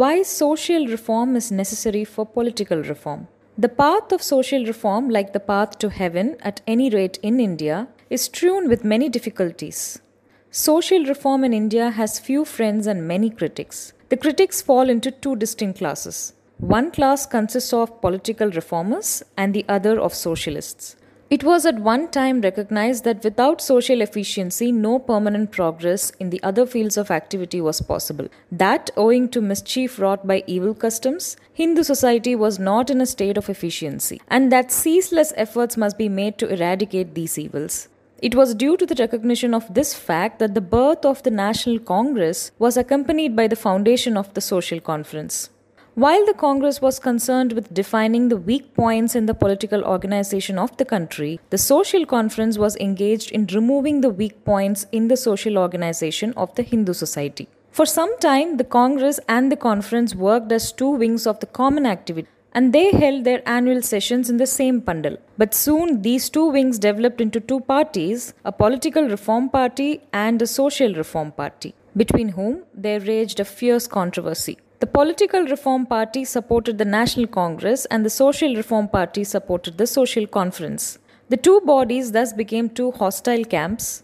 Why social reform is necessary for political reform. The path of social reform, like the path to heaven at any rate in India, is strewn with many difficulties. Social reform in India has few friends and many critics. The critics fall into two distinct classes. One class consists of political reformers and the other of socialists. It was at one time recognized that without social efficiency, no permanent progress in the other fields of activity was possible. That, owing to mischief wrought by evil customs, Hindu society was not in a state of efficiency, and that ceaseless efforts must be made to eradicate these evils. It was due to the recognition of this fact that the birth of the National Congress was accompanied by the foundation of the Social Conference. While the Congress was concerned with defining the weak points in the political organization of the country, the Social Conference was engaged in removing the weak points in the social organization of the Hindu society. For some time, the Congress and the Conference worked as two wings of the common activity and they held their annual sessions in the same pandal. But soon these two wings developed into two parties a political reform party and a social reform party, between whom there raged a fierce controversy. The political reform party supported the National Congress and the social reform party supported the Social Conference. The two bodies thus became two hostile camps.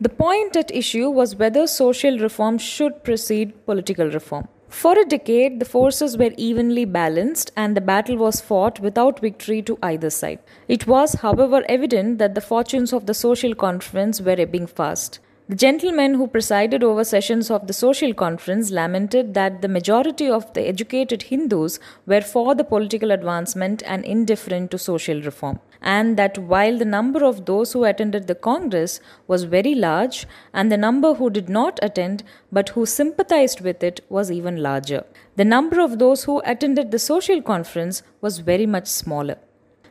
The point at issue was whether social reform should precede political reform. For a decade, the forces were evenly balanced and the battle was fought without victory to either side. It was, however, evident that the fortunes of the social conference were ebbing fast. The gentlemen who presided over sessions of the social conference lamented that the majority of the educated Hindus were for the political advancement and indifferent to social reform and that while the number of those who attended the Congress was very large, and the number who did not attend but who sympathized with it was even larger, the number of those who attended the social conference was very much smaller.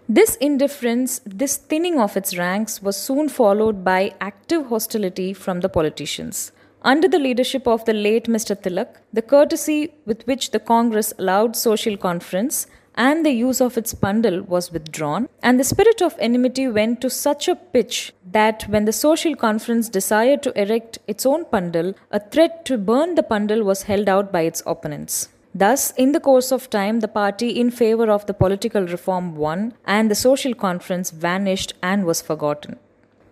This indifference, this thinning of its ranks, was soon followed by active hostility from the politicians. Under the leadership of the late Mr. Tilak, the courtesy with which the Congress allowed social conference and the use of its pandal was withdrawn, and the spirit of enmity went to such a pitch that when the social conference desired to erect its own pandal, a threat to burn the pandal was held out by its opponents. Thus, in the course of time, the party in favor of the political reform won, and the social conference vanished and was forgotten.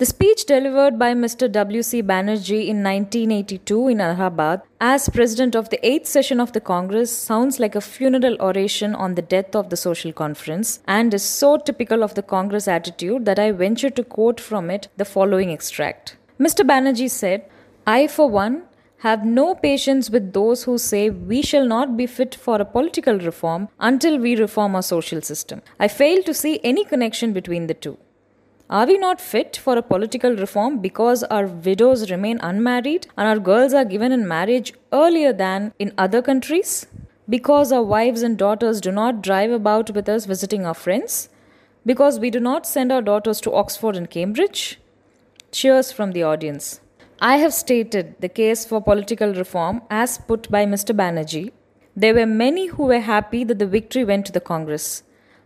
The speech delivered by Mr. W.C. Banerjee in 1982 in Allahabad as president of the 8th session of the Congress sounds like a funeral oration on the death of the social conference and is so typical of the Congress attitude that I venture to quote from it the following extract. Mr. Banerjee said, I, for one, have no patience with those who say we shall not be fit for a political reform until we reform our social system. I fail to see any connection between the two. Are we not fit for a political reform because our widows remain unmarried and our girls are given in marriage earlier than in other countries? Because our wives and daughters do not drive about with us visiting our friends? Because we do not send our daughters to Oxford and Cambridge? Cheers from the audience. I have stated the case for political reform as put by Mr. Banerjee. There were many who were happy that the victory went to the Congress.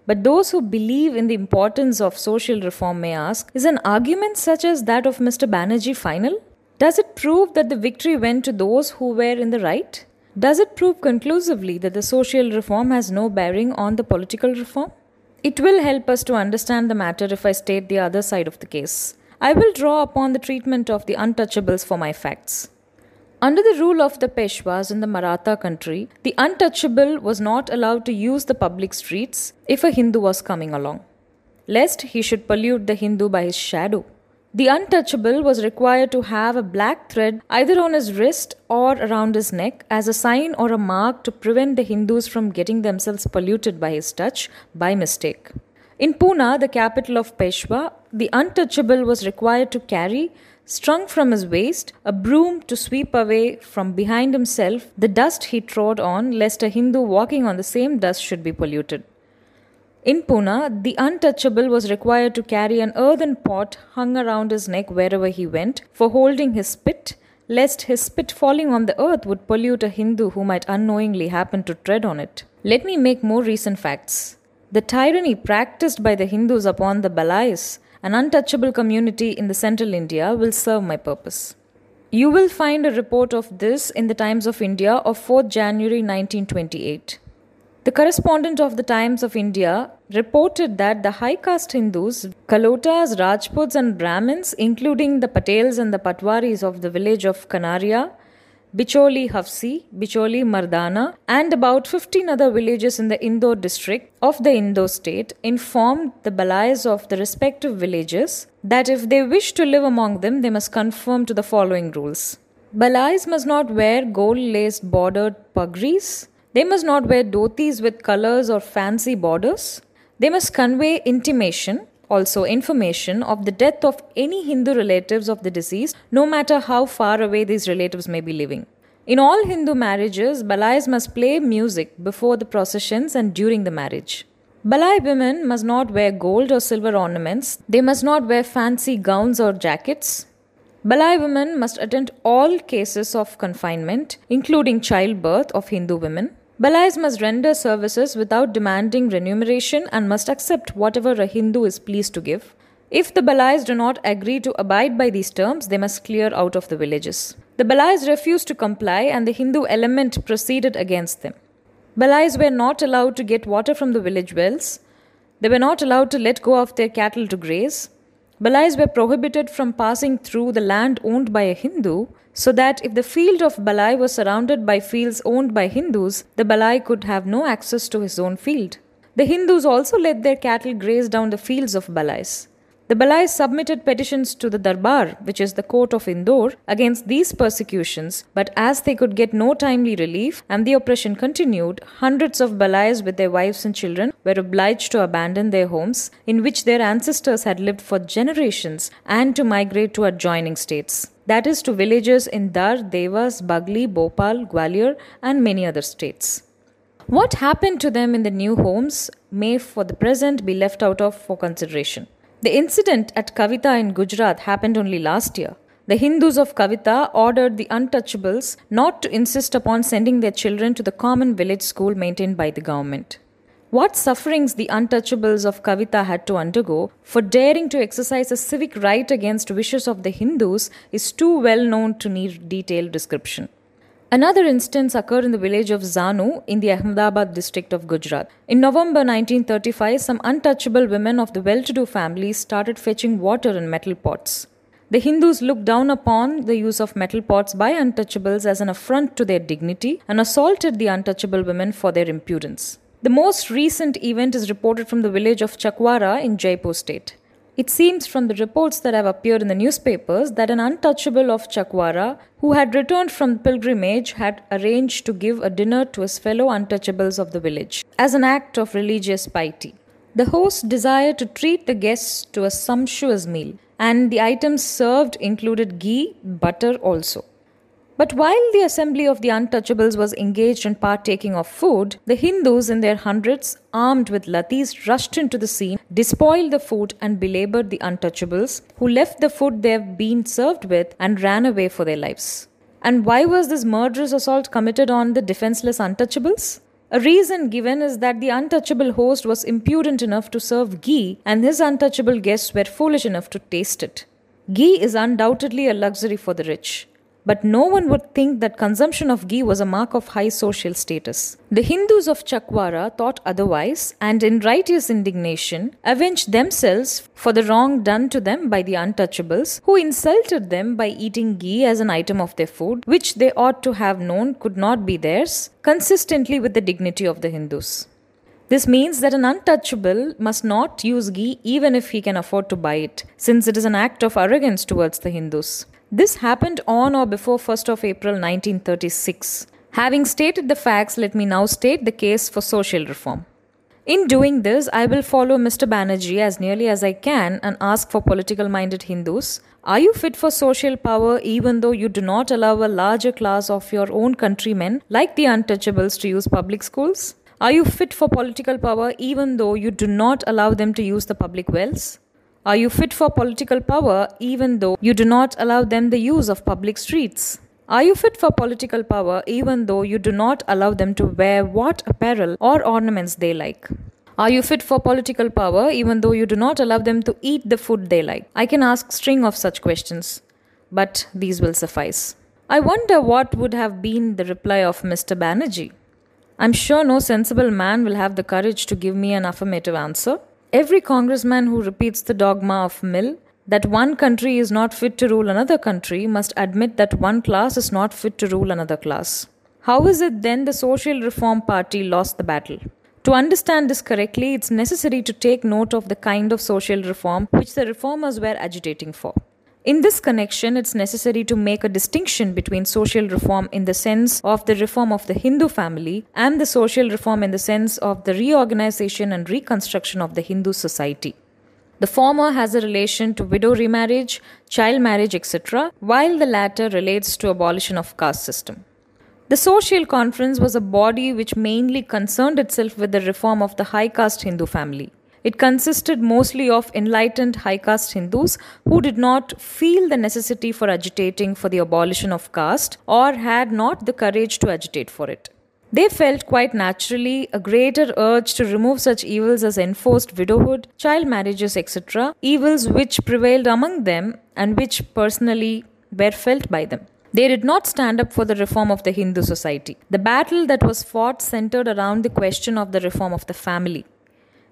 But those who believe in the importance of social reform may ask Is an argument such as that of Mr. Banerjee final? Does it prove that the victory went to those who were in the right? Does it prove conclusively that the social reform has no bearing on the political reform? It will help us to understand the matter if I state the other side of the case. I will draw upon the treatment of the untouchables for my facts. Under the rule of the Peshwas in the Maratha country, the untouchable was not allowed to use the public streets if a Hindu was coming along, lest he should pollute the Hindu by his shadow. The untouchable was required to have a black thread either on his wrist or around his neck as a sign or a mark to prevent the Hindus from getting themselves polluted by his touch by mistake. In Pune, the capital of Peshwa, the untouchable was required to carry strung from his waist, a broom to sweep away from behind himself the dust he trod on, lest a Hindu walking on the same dust should be polluted. In Pune, the untouchable was required to carry an earthen pot hung around his neck wherever he went for holding his spit, lest his spit falling on the earth would pollute a Hindu who might unknowingly happen to tread on it. Let me make more recent facts. The tyranny practiced by the Hindus upon the Balais an untouchable community in the central India will serve my purpose. You will find a report of this in the Times of India of 4th January 1928. The correspondent of the Times of India reported that the high caste Hindus, Kalotas, Rajputs, and Brahmins, including the Patels and the Patwaris of the village of Kanaria, Bicholi Hafsi, Bicholi Mardana, and about 15 other villages in the Indore district of the Indore state informed the Balais of the respective villages that if they wish to live among them, they must conform to the following rules. Balais must not wear gold laced bordered pugris. They must not wear dhotis with colors or fancy borders. They must convey intimation, also information, of the death of any Hindu relatives of the deceased, no matter how far away these relatives may be living. In all Hindu marriages, Balais must play music before the processions and during the marriage. Balai women must not wear gold or silver ornaments. They must not wear fancy gowns or jackets. Balai women must attend all cases of confinement, including childbirth of Hindu women. Balais must render services without demanding remuneration and must accept whatever a Hindu is pleased to give. If the Balais do not agree to abide by these terms, they must clear out of the villages. The Balais refused to comply and the Hindu element proceeded against them. Balais were not allowed to get water from the village wells. They were not allowed to let go of their cattle to graze. Balais were prohibited from passing through the land owned by a Hindu so that if the field of Balai was surrounded by fields owned by Hindus, the Balai could have no access to his own field. The Hindus also let their cattle graze down the fields of Balais. The Balais submitted petitions to the Darbar, which is the court of Indore, against these persecutions, but as they could get no timely relief and the oppression continued, hundreds of Balais with their wives and children were obliged to abandon their homes, in which their ancestors had lived for generations, and to migrate to adjoining states that is to villages in Dhar, Dewas, Bagli, Bhopal, Gwalior, and many other states. What happened to them in the new homes may, for the present, be left out of for consideration. The incident at Kavita in Gujarat happened only last year. The Hindus of Kavita ordered the untouchables not to insist upon sending their children to the common village school maintained by the government. What sufferings the untouchables of Kavita had to undergo for daring to exercise a civic right against wishes of the Hindus is too well known to need detailed description. Another instance occurred in the village of Zanu in the Ahmedabad district of Gujarat. In November 1935, some untouchable women of the well to do families started fetching water in metal pots. The Hindus looked down upon the use of metal pots by untouchables as an affront to their dignity and assaulted the untouchable women for their impudence. The most recent event is reported from the village of Chakwara in Jaipur state. It seems from the reports that have appeared in the newspapers that an untouchable of Chakwara, who had returned from pilgrimage, had arranged to give a dinner to his fellow untouchables of the village as an act of religious piety. The host desired to treat the guests to a sumptuous meal, and the items served included ghee, butter also. But while the assembly of the untouchables was engaged in partaking of food, the Hindus in their hundreds, armed with lathis, rushed into the scene, despoiled the food, and belabored the untouchables, who left the food they have been served with and ran away for their lives. And why was this murderous assault committed on the defenseless untouchables? A reason given is that the untouchable host was impudent enough to serve ghee, and his untouchable guests were foolish enough to taste it. Ghee is undoubtedly a luxury for the rich. But no one would think that consumption of ghee was a mark of high social status. The Hindus of Chakwara thought otherwise and, in righteous indignation, avenged themselves for the wrong done to them by the untouchables, who insulted them by eating ghee as an item of their food, which they ought to have known could not be theirs, consistently with the dignity of the Hindus. This means that an untouchable must not use ghee even if he can afford to buy it, since it is an act of arrogance towards the Hindus. This happened on or before 1st of April 1936. Having stated the facts, let me now state the case for social reform. In doing this, I will follow Mr. Banerjee as nearly as I can and ask for political minded Hindus Are you fit for social power even though you do not allow a larger class of your own countrymen, like the untouchables, to use public schools? Are you fit for political power even though you do not allow them to use the public wells? Are you fit for political power even though you do not allow them the use of public streets? Are you fit for political power even though you do not allow them to wear what apparel or ornaments they like? Are you fit for political power even though you do not allow them to eat the food they like? I can ask string of such questions. but these will suffice. I wonder what would have been the reply of Mr. Banerjee. I'm sure no sensible man will have the courage to give me an affirmative answer. Every congressman who repeats the dogma of Mill that one country is not fit to rule another country must admit that one class is not fit to rule another class. How is it then the Social Reform Party lost the battle? To understand this correctly, it's necessary to take note of the kind of social reform which the reformers were agitating for. In this connection, it's necessary to make a distinction between social reform in the sense of the reform of the Hindu family and the social reform in the sense of the reorganization and reconstruction of the Hindu society. The former has a relation to widow remarriage, child marriage, etc., while the latter relates to abolition of caste system. The Social Conference was a body which mainly concerned itself with the reform of the high caste Hindu family. It consisted mostly of enlightened high caste Hindus who did not feel the necessity for agitating for the abolition of caste or had not the courage to agitate for it. They felt quite naturally a greater urge to remove such evils as enforced widowhood, child marriages, etc., evils which prevailed among them and which personally were felt by them. They did not stand up for the reform of the Hindu society. The battle that was fought centered around the question of the reform of the family.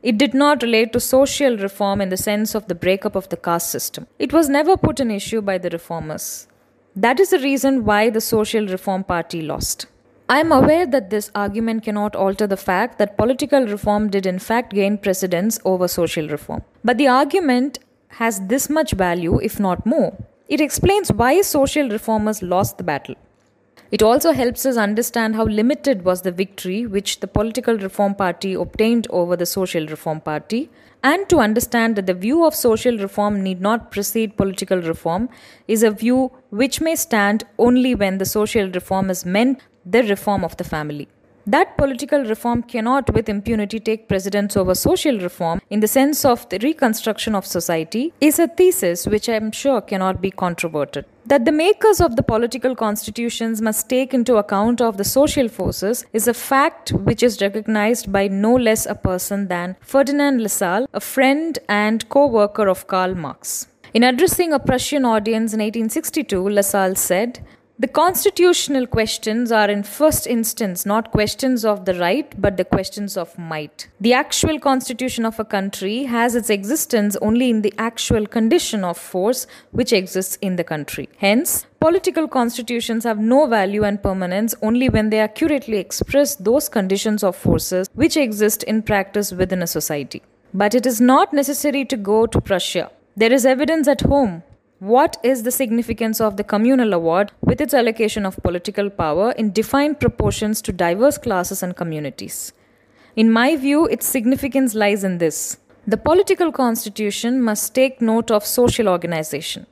It did not relate to social reform in the sense of the breakup of the caste system. It was never put an issue by the reformers. That is the reason why the Social Reform Party lost. I am aware that this argument cannot alter the fact that political reform did in fact gain precedence over social reform. But the argument has this much value, if not more. It explains why social reformers lost the battle. It also helps us understand how limited was the victory which the political reform party obtained over the social reform party, and to understand that the view of social reform need not precede political reform is a view which may stand only when the social reform is meant the reform of the family. That political reform cannot with impunity take precedence over social reform in the sense of the reconstruction of society is a thesis which I am sure cannot be controverted. That the makers of the political constitutions must take into account of the social forces is a fact which is recognized by no less a person than Ferdinand Lassalle, a friend and co-worker of Karl Marx. In addressing a Prussian audience in 1862, Lassalle said, the constitutional questions are, in first instance, not questions of the right, but the questions of might. The actual constitution of a country has its existence only in the actual condition of force which exists in the country. Hence, political constitutions have no value and permanence only when they accurately express those conditions of forces which exist in practice within a society. But it is not necessary to go to Prussia. There is evidence at home what is the significance of the communal award with its allocation of political power in defined proportions to diverse classes and communities? In my view, its significance lies in this. The political constitution must take note of social organization.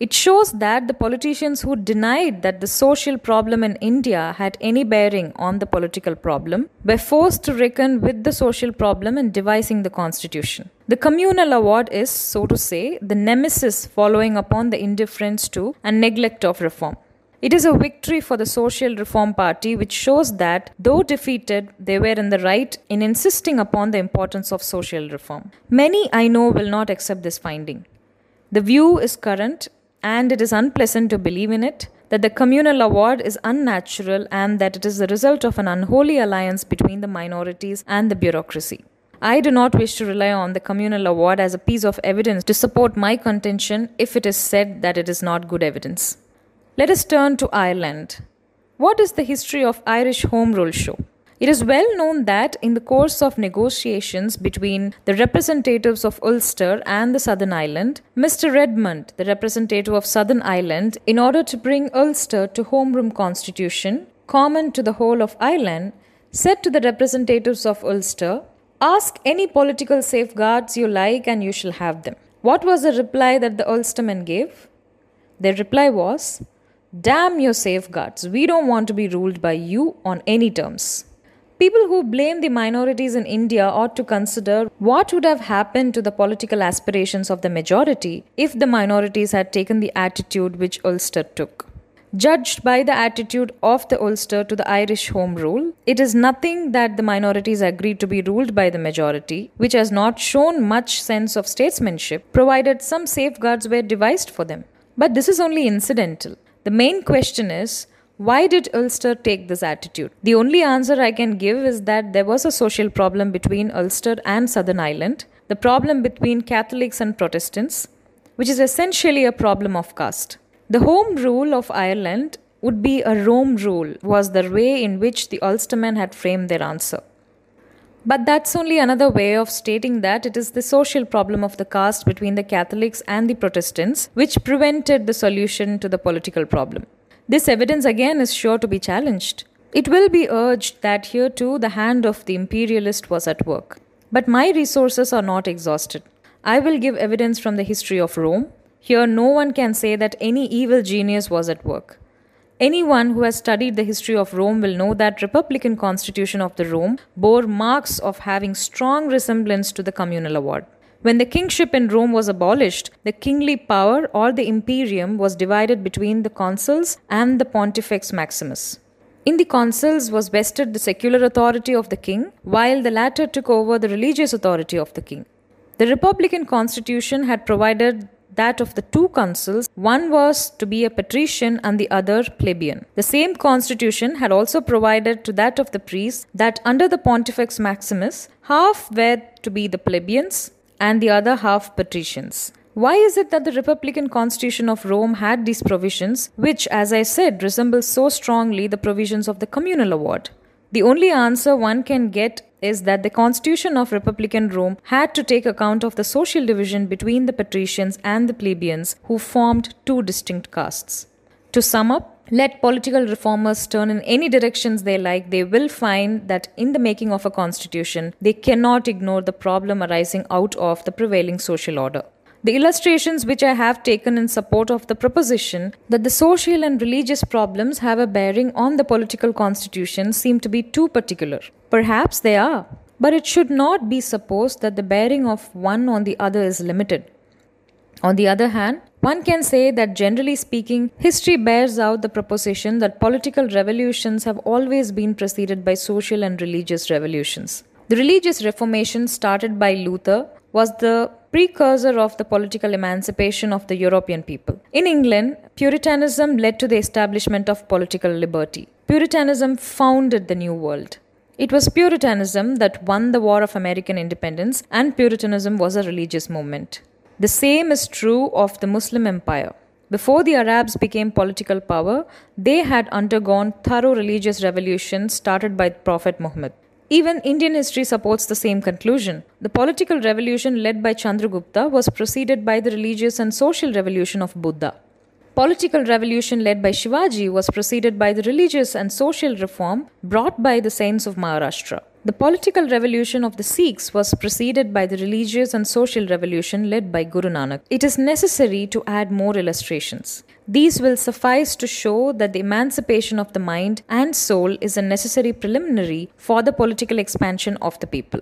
It shows that the politicians who denied that the social problem in India had any bearing on the political problem were forced to reckon with the social problem in devising the constitution. The communal award is, so to say, the nemesis following upon the indifference to and neglect of reform. It is a victory for the Social Reform Party, which shows that, though defeated, they were in the right in insisting upon the importance of social reform. Many, I know, will not accept this finding. The view is current and it is unpleasant to believe in it, that the communal award is unnatural and that it is the result of an unholy alliance between the minorities and the bureaucracy. I do not wish to rely on the communal award as a piece of evidence to support my contention if it is said that it is not good evidence. Let us turn to Ireland. What is the history of Irish Home Rule show? It is well known that in the course of negotiations between the representatives of Ulster and the Southern Ireland, Mr. Redmond, the representative of Southern Ireland, in order to bring Ulster to Home Rule Constitution, common to the whole of Ireland, said to the representatives of Ulster, Ask any political safeguards you like and you shall have them. What was the reply that the Ulstermen gave? Their reply was, Damn your safeguards. We don't want to be ruled by you on any terms. People who blame the minorities in India ought to consider what would have happened to the political aspirations of the majority if the minorities had taken the attitude which Ulster took. Judged by the attitude of the Ulster to the Irish Home Rule, it is nothing that the minorities agreed to be ruled by the majority, which has not shown much sense of statesmanship, provided some safeguards were devised for them. But this is only incidental. The main question is why did Ulster take this attitude? The only answer I can give is that there was a social problem between Ulster and Southern Ireland, the problem between Catholics and Protestants, which is essentially a problem of caste. The home rule of Ireland would be a Rome rule, was the way in which the Ulstermen had framed their answer. But that's only another way of stating that it is the social problem of the caste between the Catholics and the Protestants which prevented the solution to the political problem. This evidence again is sure to be challenged. It will be urged that here too the hand of the imperialist was at work. But my resources are not exhausted. I will give evidence from the history of Rome. Here no one can say that any evil genius was at work. Anyone who has studied the history of Rome will know that republican constitution of the Rome bore marks of having strong resemblance to the communal award. When the kingship in Rome was abolished, the kingly power or the imperium was divided between the consuls and the pontifex maximus. In the consuls was vested the secular authority of the king, while the latter took over the religious authority of the king. The republican constitution had provided that of the two consuls, one was to be a patrician and the other plebeian. The same constitution had also provided to that of the priests that under the Pontifex Maximus, half were to be the plebeians and the other half patricians. Why is it that the Republican Constitution of Rome had these provisions, which, as I said, resemble so strongly the provisions of the communal award? The only answer one can get is that the constitution of Republican Rome had to take account of the social division between the patricians and the plebeians, who formed two distinct castes. To sum up, let political reformers turn in any directions they like, they will find that in the making of a constitution, they cannot ignore the problem arising out of the prevailing social order. The illustrations which I have taken in support of the proposition that the social and religious problems have a bearing on the political constitution seem to be too particular. Perhaps they are, but it should not be supposed that the bearing of one on the other is limited. On the other hand, one can say that generally speaking, history bears out the proposition that political revolutions have always been preceded by social and religious revolutions. The religious reformation started by Luther was the precursor of the political emancipation of the European people. In England, Puritanism led to the establishment of political liberty. Puritanism founded the New World. It was Puritanism that won the War of American Independence, and Puritanism was a religious movement. The same is true of the Muslim Empire. Before the Arabs became political power, they had undergone thorough religious revolutions started by Prophet Muhammad. Even Indian history supports the same conclusion. The political revolution led by Chandragupta was preceded by the religious and social revolution of Buddha. Political revolution led by Shivaji was preceded by the religious and social reform brought by the saints of Maharashtra. The political revolution of the Sikhs was preceded by the religious and social revolution led by Guru Nanak. It is necessary to add more illustrations. These will suffice to show that the emancipation of the mind and soul is a necessary preliminary for the political expansion of the people.